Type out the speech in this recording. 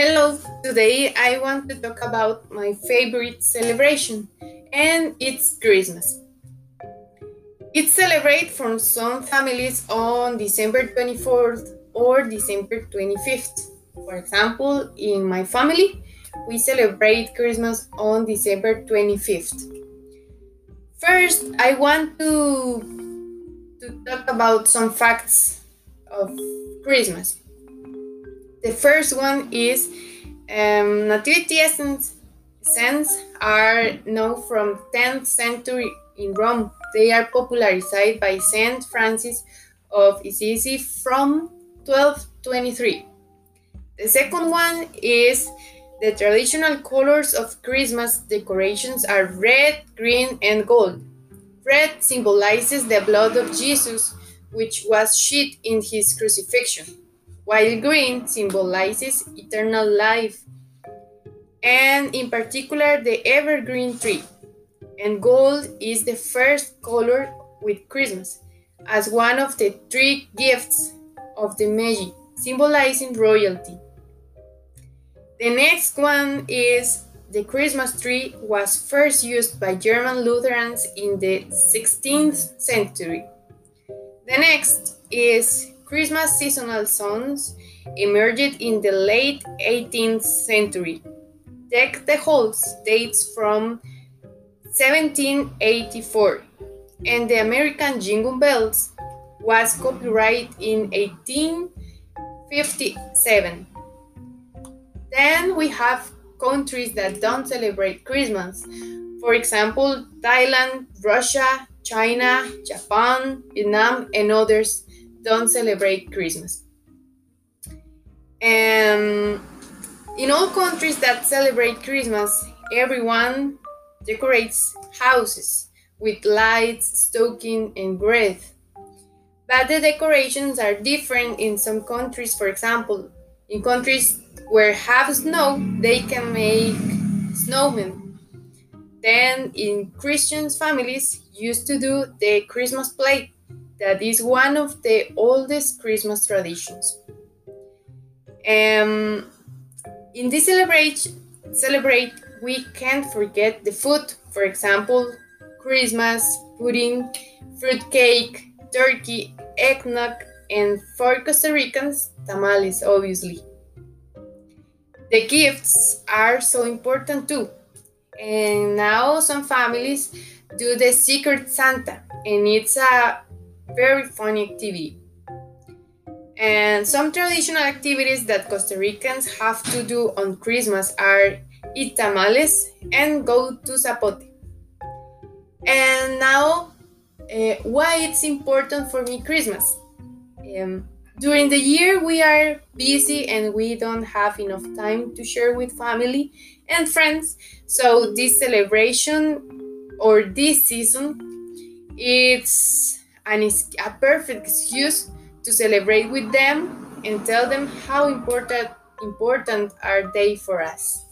Hello, today I want to talk about my favorite celebration, and it's Christmas. It's celebrated from some families on December 24th or December 25th. For example, in my family, we celebrate Christmas on December 25th. First, I want to, to talk about some facts of Christmas. The first one is um, nativity scenes, are known from 10th century in Rome. They are popularized by Saint Francis of Assisi from 1223. The second one is the traditional colors of Christmas decorations are red, green, and gold. Red symbolizes the blood of Jesus, which was shed in his crucifixion while green symbolizes eternal life, and in particular the evergreen tree. And gold is the first color with Christmas, as one of the three gifts of the Magi, symbolizing royalty. The next one is the Christmas tree was first used by German Lutherans in the 16th century. The next is Christmas seasonal songs emerged in the late 18th century. Deck the Halls dates from 1784, and the American Jingle Bells was copyrighted in 1857. Then we have countries that don't celebrate Christmas. For example, Thailand, Russia, China, Japan, Vietnam, and others don't celebrate Christmas. And in all countries that celebrate Christmas, everyone decorates houses with lights, stocking, and wreath. But the decorations are different in some countries. For example, in countries where have snow, they can make snowmen. Then in Christian families used to do the Christmas play that is one of the oldest Christmas traditions. Um, in this celebrate, celebrate, we can't forget the food. For example, Christmas, pudding, fruitcake, turkey, eggnog, and for Costa Ricans, tamales, obviously. The gifts are so important too. And now some families do the Secret Santa, and it's a very fun activity. And some traditional activities that Costa Ricans have to do on Christmas are eat tamales and go to Zapote. And now, uh, why it's important for me Christmas? Um, during the year, we are busy and we don't have enough time to share with family and friends. So this celebration or this season, it's and it's a perfect excuse to celebrate with them and tell them how important important are they for us.